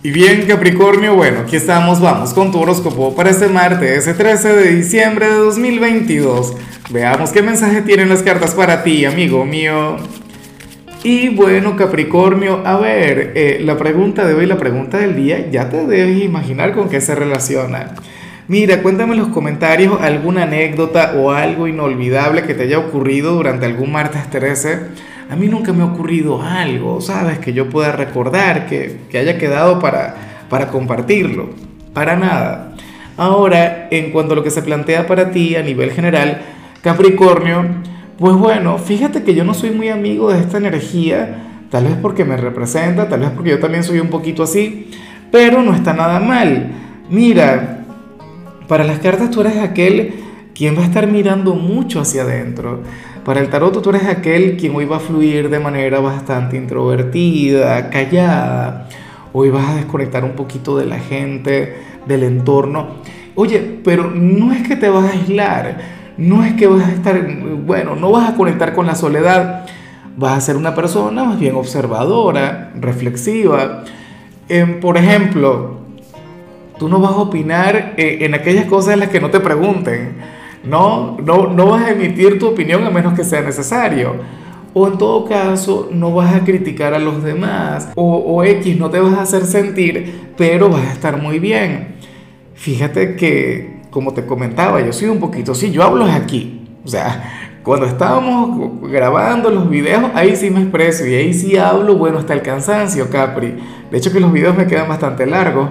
Y bien, Capricornio, bueno, aquí estamos, vamos con tu horóscopo para este martes, ese 13 de diciembre de 2022. Veamos qué mensaje tienen las cartas para ti, amigo mío. Y bueno, Capricornio, a ver, eh, la pregunta de hoy, la pregunta del día, ya te debes imaginar con qué se relaciona. Mira, cuéntame en los comentarios alguna anécdota o algo inolvidable que te haya ocurrido durante algún martes 13 a mí nunca me ha ocurrido algo, ¿sabes? Que yo pueda recordar, que, haya quedado para, para compartirlo. Para nada. Ahora, en cuanto a lo que se plantea para ti a nivel general, Capricornio, pues bueno, fíjate que yo no soy muy amigo de esta energía, tal vez porque me representa, tal vez porque yo también soy un poquito así, pero no está nada mal. Mira, para las cartas tú eres aquel quien va a estar mirando mucho hacia adentro. Para el tarot tú eres aquel quien hoy va a fluir de manera bastante introvertida, callada. Hoy vas a desconectar un poquito de la gente, del entorno. Oye, pero no es que te vas a aislar, no es que vas a estar, bueno, no vas a conectar con la soledad. Vas a ser una persona más bien observadora, reflexiva. por ejemplo, tú no vas a opinar eh, en aquellas cosas en las que no te pregunten no, no, vas a emitir tu opinión a menos que sea necesario. O en todo caso, no vas a criticar a los demás. O, X, no te vas a hacer sentir, pero vas a estar muy bien. Fíjate que, como te comentaba, yo soy un poquito así, yo hablo aquí. O sea, cuando estábamos grabando los videos, ahí sí me expreso y ahí sí hablo, bueno, hasta el cansancio, Capri. De hecho que los videos me quedan bastante largos,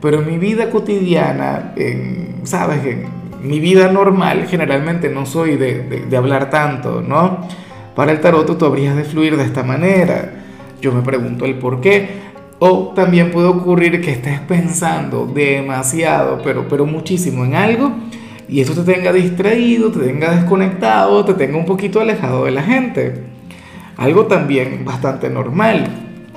pero en mi vida cotidiana, en, ¿sabes? En, mi vida normal generalmente no soy de, hablar tanto, ¿no? Para el tarot tú habrías de fluir de esta manera. Yo me pregunto el por qué. O también puede ocurrir que estés pensando demasiado, pero, pero muchísimo en algo y eso te tenga distraído, te tenga desconectado, te tenga un poquito alejado de la gente. Algo también bastante normal.